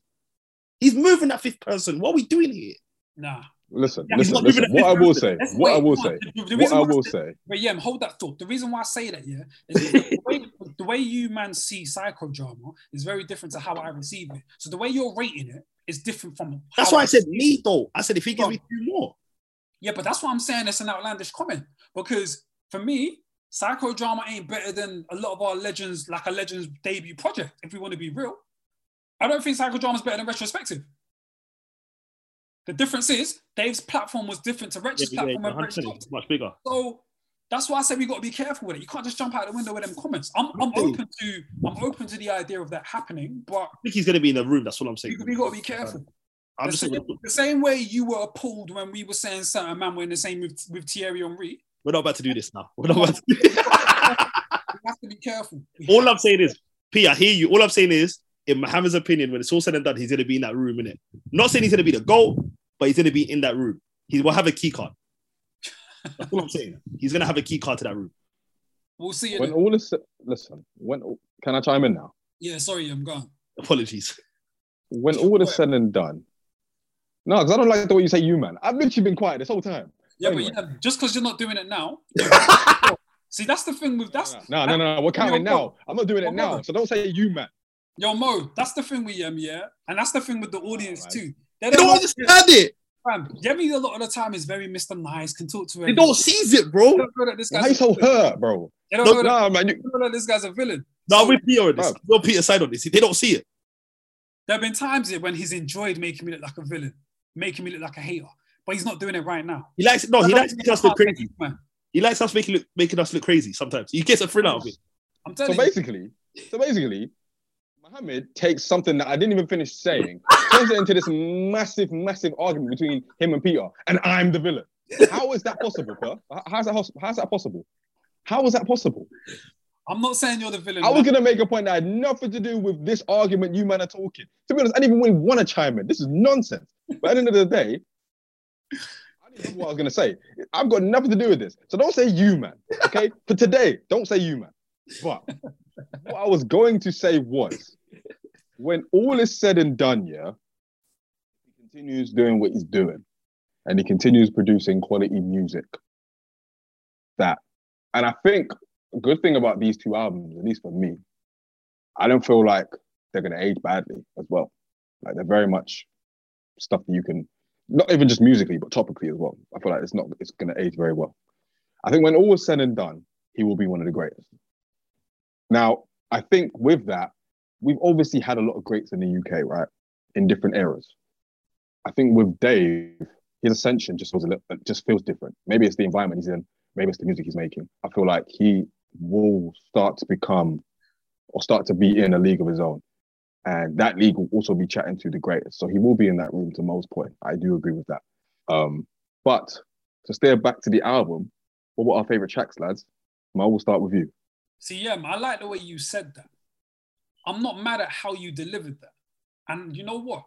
He's moving that fifth person. What are we doing here? nah. Listen, Yeah, listen, listen. What I will say, Let's what I will say. The- the what I will said- say. But yeah, hold that thought. The reason why I say that, yeah, is the way, the way you man see psychodrama is very different to how I receive it. So the way you're rating it is different from. That's why I said me though. I said if he gives me two more. Yeah, but that's why I'm saying it's an outlandish comment because for me, psychodrama ain't better than a lot of our legends, like a legends debut project. If we want to be real, I don't think psychodrama is better than retrospective. The difference is Dave's platform was different to Yeah, Retro's yeah, platform. 100%, it's much bigger. So that's why I said we got to be careful with it. You can't just jump out the window with them comments. I'm, I'm open to I'm open to the idea of that happening, but I think he's gonna be in the room. That's what I'm saying. we, we got to be careful. I'm the, just same, saying the same way you were appalled when we were saying certain man were in the same with, with Thierry Henry. we're not about to do this now. We're not about to We have to be careful. All I'm saying is, P, I hear you. All I'm saying is, in Mohammed's opinion, when it's all said and done, he's gonna be in that room, innit? Not saying he's gonna be the goal, but he's gonna be in that room. He will have a key card. That's all I'm saying. He's gonna have a key card to that room. we'll see. When It. all is listen, when can I chime in now? Yeah, sorry, I'm gone. Apologies. When all is said and done. No, because I don't like the way you say you, man. I've literally been quiet this whole time. Yeah, Anyway. but yeah, just because you're not doing it now. see, that's the thing with that's No, no, no, no. We're counting now. I'm not doing it Yo, now. brother. So don't say you, man. Yo Mo. That's the thing with um yeah, and that's the thing with the audience man. too. They They don't understand it. Fam, Yemi a lot of the time is very Mr. Nice, can talk to him. They don't seize it, They bro. don't know that this Why guy's you so hurt, bro? They don't No, know that, no, man. You, they don't know that this guy's a villain. No, So, with P on this. Bro. We'll Peter side on this. They don't see it. there have been times here when he's enjoyed making me look like a villain, making me look like a hater, but he's not doing it right now. He likes no. He likes think making us look crazy. man. He likes us making look, making us look crazy. Sometimes he gets a thrill out of it. I'm so telling you. basically, so basically, Mohammed takes something that I didn't even finish saying, turns it into this massive, massive argument between him and Peter, and I'm the villain. How is that possible, bro? How's that? How's that possible? How is that possible? I'm not saying you're the villain. I was gonna make a point that had nothing to do with this argument you man are talking. To be honest, I didn't even really want to chime in. This is nonsense. But at the end of the day, I didn't know what I was gonna say. I've got nothing to do with this. So don't say you, man. Okay? For today, don't say you, man. But what I was going to say was when all is said and done, yeah, he continues doing what he's doing and he continues producing quality music. That, and I think a good thing about these two albums, at least for me, I don't feel like they're going to age badly as well. Like they're very much stuff that you can, not even just musically, but topically as well. I feel like it's not, it's going to age very well. I think when all is said and done, he will be one of the greatest. Now, I think with that, we've obviously had a lot of greats in the UK, right? in different eras. I think with Dave, his ascension just feels a little, just feels different. Maybe it's the environment he's in. Maybe it's the music he's making. I feel like he will start to become or start to be in a league of his own. And that league will also be chatting to the greatest. So he will be in that room to Mo's point. I do agree with that. Um, but to stay back to the album, what were our favorite tracks, lads? Mo, we'll start with you. See, yeah, I like the way you said that. I'm not mad at how you delivered that. And you know what?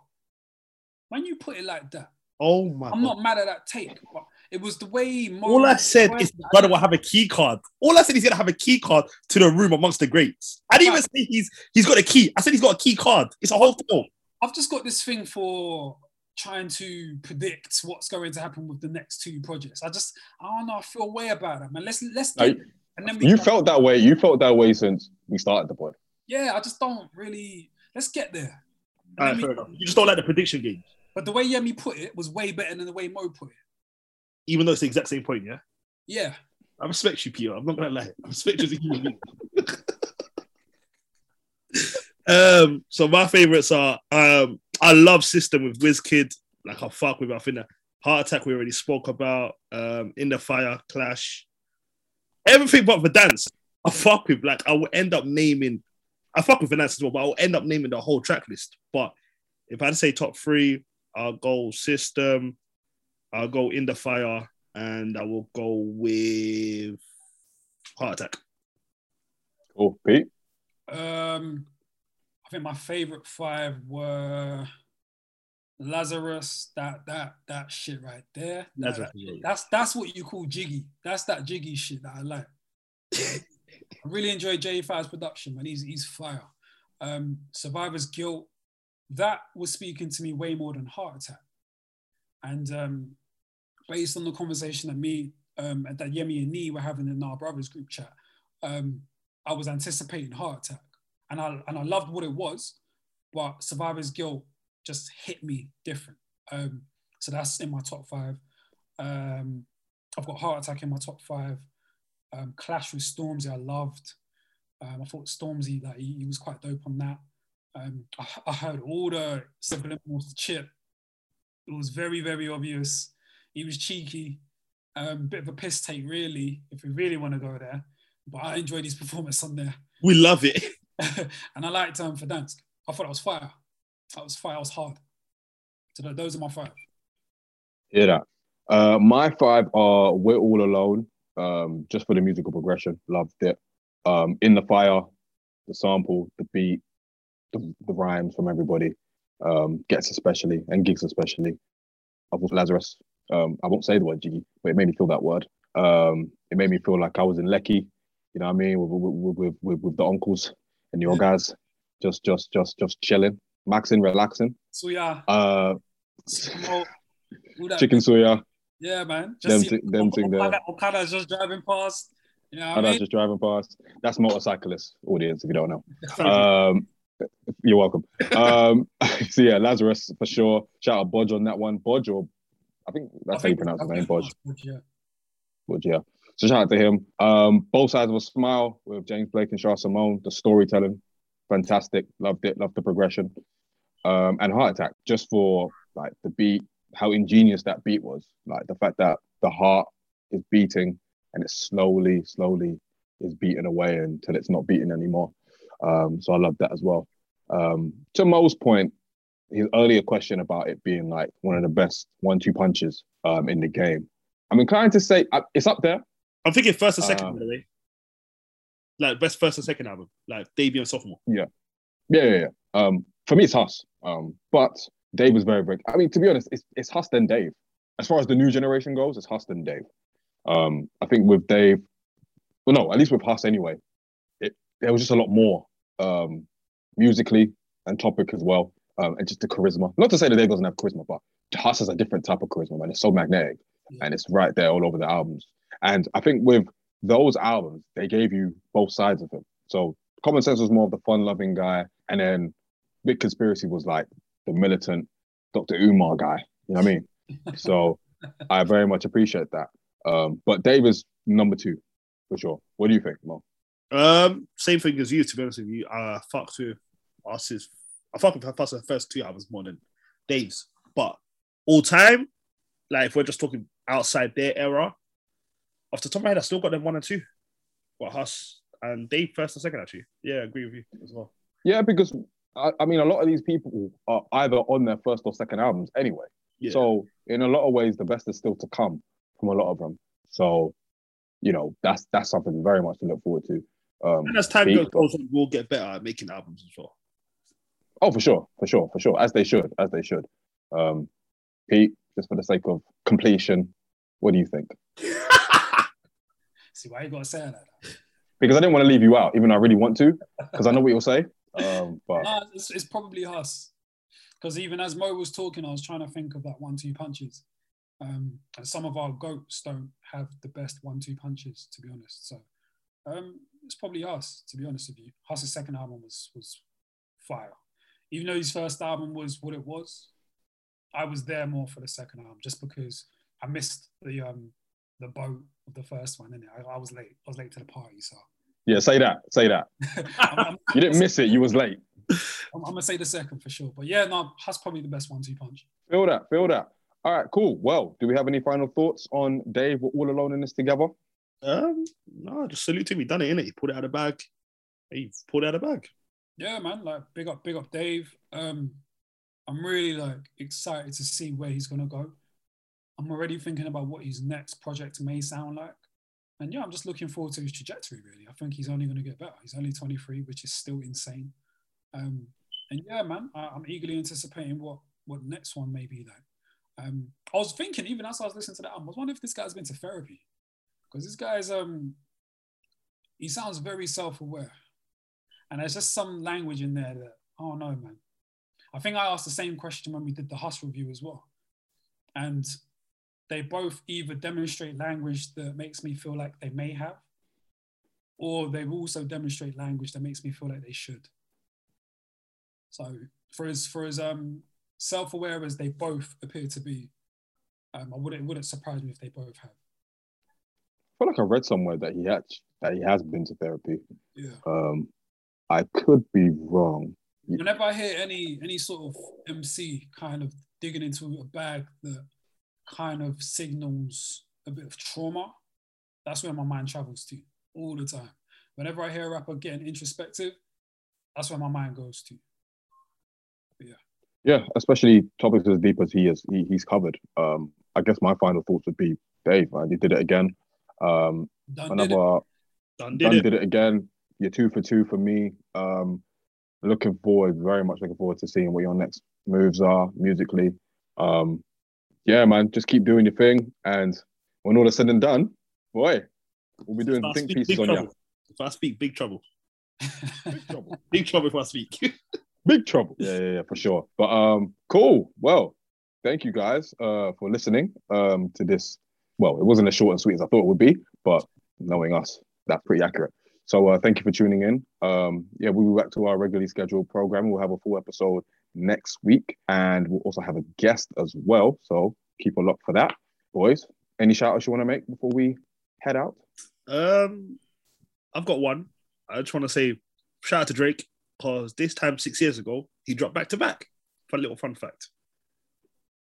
When you put it like that, Oh my I'm god. not mad at that take. But it was the way Mo All I said is brother will have a key card. All I said is he's gonna have a key card to the room amongst the greats. I didn't even say he's he's got a key. I said he's got a key card. It's a whole thing. I've just got this thing for trying to predict what's going to happen with the next two projects. I just, I don't know, I feel a way about it, man. Let's let's No, do it. And then we You felt that way. You felt that way since we started the pod. Yeah, I just don't really. Let's get there. Fair enough. You just don't like the prediction game, But the way Yemi put it was way better than the way Mo put it. even though it's the exact same point. Yeah, Yeah, I respect you, Peter. I'm not gonna lie. I respect you as a human being. um, so my favorites are um, I love System with Wizkid. Like I fuck with. it. I think that Heart Attack we already spoke about. Um, In the Fire, Clash, everything but the dance. I fuck with. Like I will end up naming. I fuck with Finance as well, but I'll end up naming the whole track list. But if I had to say top three, I'll go System, I'll go In the Fire, and I will go with Heart Attack. Cool. Pete? um, I think my favorite five were Lazarus. That that that shit right there. That- Lazarus, yeah. That's that's what you call jiggy. That's that jiggy shit that I like. I really enjoy Jae5's production, man. He's he's fire. Um, Survivor's Guilt, that was speaking to me way more than Heart Attack. And um, based on the conversation that me um, that Yemi and Nee were having in our brothers group chat, um, I was anticipating Heart Attack, and I and I loved what it was, but Survivor's Guilt just hit me different. Um, so that's in my top five. Um, I've got Heart Attack in my top five. Um, Clash with Stormzy, I loved. Um, I thought Stormzy, like he, he was quite dope on that. Um, I, I heard all the subliminals to Chip. It was very, very obvious. He was cheeky. Um, bit of a piss take, really, if we really want to go there. But I enjoyed his performance on there. We love it. and I liked um, Verdansk. I thought that was fire. That was fire. That was hard. So those are my five. Hear that. Uh, my five are We're All Alone, um, just for the musical progression. Loved it. Um, In the Fire, the sample, the beat, the, the rhymes from everybody. Um, Ghetts especially, and Giggs especially. I thought Lazarus, um, I won't say the word jiggy, but it made me feel that word. Um, it made me feel like I was in Lekki, you know what I mean, with, with, with, with, the uncles and the old guys, just, just, just, just chilling, maxing, relaxing. So yeah, Uh, chicken suya, Yeah, man. Them see them thing there. Okada, Okada's just driving past. You know I mean? just driving past. That's motorcyclist audience, if you don't know. Um, you're welcome. Um, so yeah, Lazarus for sure. Shout out Boj on that one. Boj, or I think that's how you pronounce his name, Boj. Yeah. Boj, yeah. So shout out to him. Um, both sides of a smile with James Blake and Charles Simone. The storytelling, fantastic. Loved it. Loved the progression. Um, and Heart Attack, just for like the beat, how ingenious that beat was. Like the fact that the heart is beating and it slowly, slowly is beaten away until it's not beaten anymore. Um, so I love that as well. Um, to Mo's point, his earlier question about it being like one of the best one-two punches um, in the game. I'm inclined to say uh, it's up there. I'm thinking first and second, by the way. Like best first and second album, like debut and sophomore. Yeah, yeah, yeah. Um, for me, it's Huss. Um, but Dave was very, very. I mean, to be honest, it's it's Huss then Dave. As far as the new generation goes, it's Huss then Dave. Um, I think with Dave, well, no, at least with Huss anyway, it there was just a lot more um, musically and topic as well, um, and just the charisma. Not to say that Dave doesn't have charisma, but Huss has a different type of charisma, man. It's so magnetic, and it's right there all over the albums. And I think with those albums, they gave you both sides of him. So Common Sense was more of the fun-loving guy, and then Big Conspiracy was like the militant Dr. Umar guy. You know what I mean? so I very much appreciate that. Um, but Dave is number two for sure. What do you think, Mo? Um, same thing as you, to be honest with you. I fucked with us is I fuck with Hustle the first two albums more than Dave's. But all time, like if we're just talking outside their era, off the top of my head, I still got them one and two. But Huss and Dave first and second actually. Yeah, I agree with you as well. Yeah, because I, I mean, a lot of these people are either on their first or second albums anyway. Yeah. So in a lot of ways, the best is still to come from a lot of them. So, you know, that's that's something very much to look forward to. Um, and as time Pete, goes on, we'll get better at making albums as well. Oh, for sure, for sure, for sure. As they should, as they should. Um, Pete, just for the sake of completion, what do you think? See why you gotta say that? Because I didn't want to leave you out, even though I really want to, because I know what you'll say. Um, but Nah, it's, it's probably us. Because even as Mo was talking, I was trying to think of that one-two punches. Um, and some of our goats don't have the best one-two punches, to be honest. So um, it's probably us, to be honest with you. Huss's second album was was fire. Even though his first album was what it was, I was there more for the second album just because I missed the um the boat of the first one, and I, I was late. I was late to the party, so yeah, say that, say that. I'm, I'm- You didn't miss it. You was late. I'm, I'm gonna say the second for sure. But yeah, no, Huss probably the best one-two punch. Feel that, feel that. All right, cool. Well, do we have any final thoughts on Dave? We're all alone in this together. Um, no, just salute to him. He done it, innit? He pulled it out of the bag. He pulled it out of the bag. Yeah, man. Like big up, big up, Dave. Um, I'm really like excited to see where he's gonna go. I'm already thinking about what his next project may sound like, and yeah, I'm just looking forward to his trajectory. Really, I think he's only gonna get better. He's only 23, which is still insane. Um, and yeah, man, I, I'm eagerly anticipating what what next one may be like. Um, I was thinking even as I was listening to that album, I was wondering if this guy's been to therapy because this guy's um he sounds very self-aware and there's just some language in there that oh no man i think i asked the same question when we did the Huss review as well and they both either demonstrate language that makes me feel like they may have or they also demonstrate language that makes me feel like they should so for as for as um self-aware as they both appear to be um, I wouldn't it wouldn't surprise me if they both have. I feel like I read somewhere that he had that he has been to therapy. Yeah. Um, I could be wrong. Whenever I hear any any sort of MC kind of digging into a bag that kind of signals a bit of trauma, that's where my mind travels to all the time. Whenever I hear a rapper getting introspective, that's where my mind goes to. Yeah, Yeah, especially topics as deep as he is, he, he's covered. Um, I guess my final thoughts would be Dave, man, you did it again. Um, Done did it. another Done done did it. did it again. You're two for two for me. Um, looking forward, very much looking forward to seeing what your next moves are musically. Um, yeah, man, just keep doing your thing, and when all is said and done, boy, we'll be doing If I think speak, pieces big on trouble. you. If I speak, big trouble. Big trouble. Big trouble if I speak. Big trouble. Yeah, yeah, yeah, for sure. But um, cool. Well, thank you guys uh for listening um to this. Well, it wasn't as short and sweet as I thought it would be, but knowing us, that's pretty accurate. So uh, thank you for tuning in. Um, yeah, we'll be back to our regularly scheduled program. We'll have a full episode next week, and we'll also have a guest as well. So keep a look for that, boys. Any shout outs you want to make before we head out? Um, I've got one. I just want to say shout out to Drake because this time six years ago he dropped back to back. Fun little fun fact.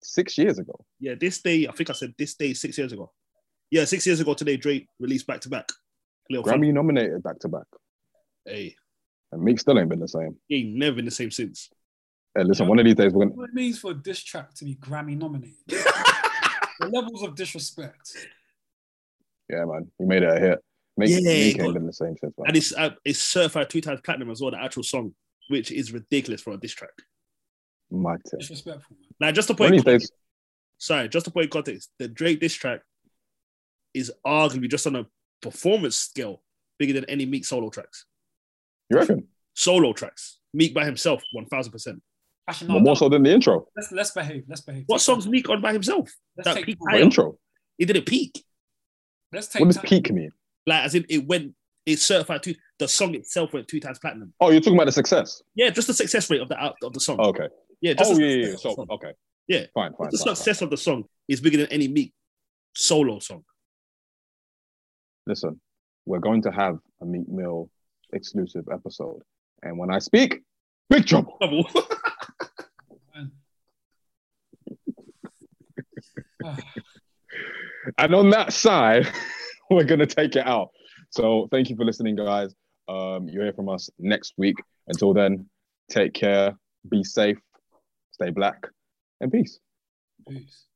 Six years ago. Yeah, this day I think I said this day six years ago. Yeah, six years ago today Drake released back to back. Little fun. Grammy nominated back to back. Hey, And Meek still ain't been the same. he ain't never been the same since. Hey, listen, one of these days we're gonna What it means for a diss track to be Grammy nominated. the levels of disrespect. Yeah, man. He made it a hit. Meek, Yeah, Meek got- ain't been the same since. Man. And it's uh, it's certified two times platinum as well, the actual song, which is ridiculous for a diss track. My tip. Disrespectful, man. Now, just to point of days, sorry, just to put in context, the Drake diss track is arguably just on a performance scale bigger than any Meek solo tracks. you reckon? Solo tracks. Meek by himself, one thousand percent. Actually, no, more so than the intro. Let's let's behave. Let's behave. What song's time. Meek on by himself? Let's that take peak time. Intro? He did a peak. Let's take What does time. peak mean? Like as in it went, it's certified two. The song itself went two times platinum. Oh, you're talking about the success. Yeah, just the success rate of the out of the song. Oh, okay. yeah, just Oh, the yeah, yeah, yeah. success of So, the song. okay. Yeah. Fine, fine. the fine, fine. success of the song is bigger than any Meek solo song. Listen, we're going to have a Meek Mill exclusive episode. And when I speak, Big trouble. Double. Man. Ah, And on that side, we're gonna take it out. So thank you for listening, guys. Um, you'll hear from us next week. Until then, take care, be safe, stay black, and peace. peace.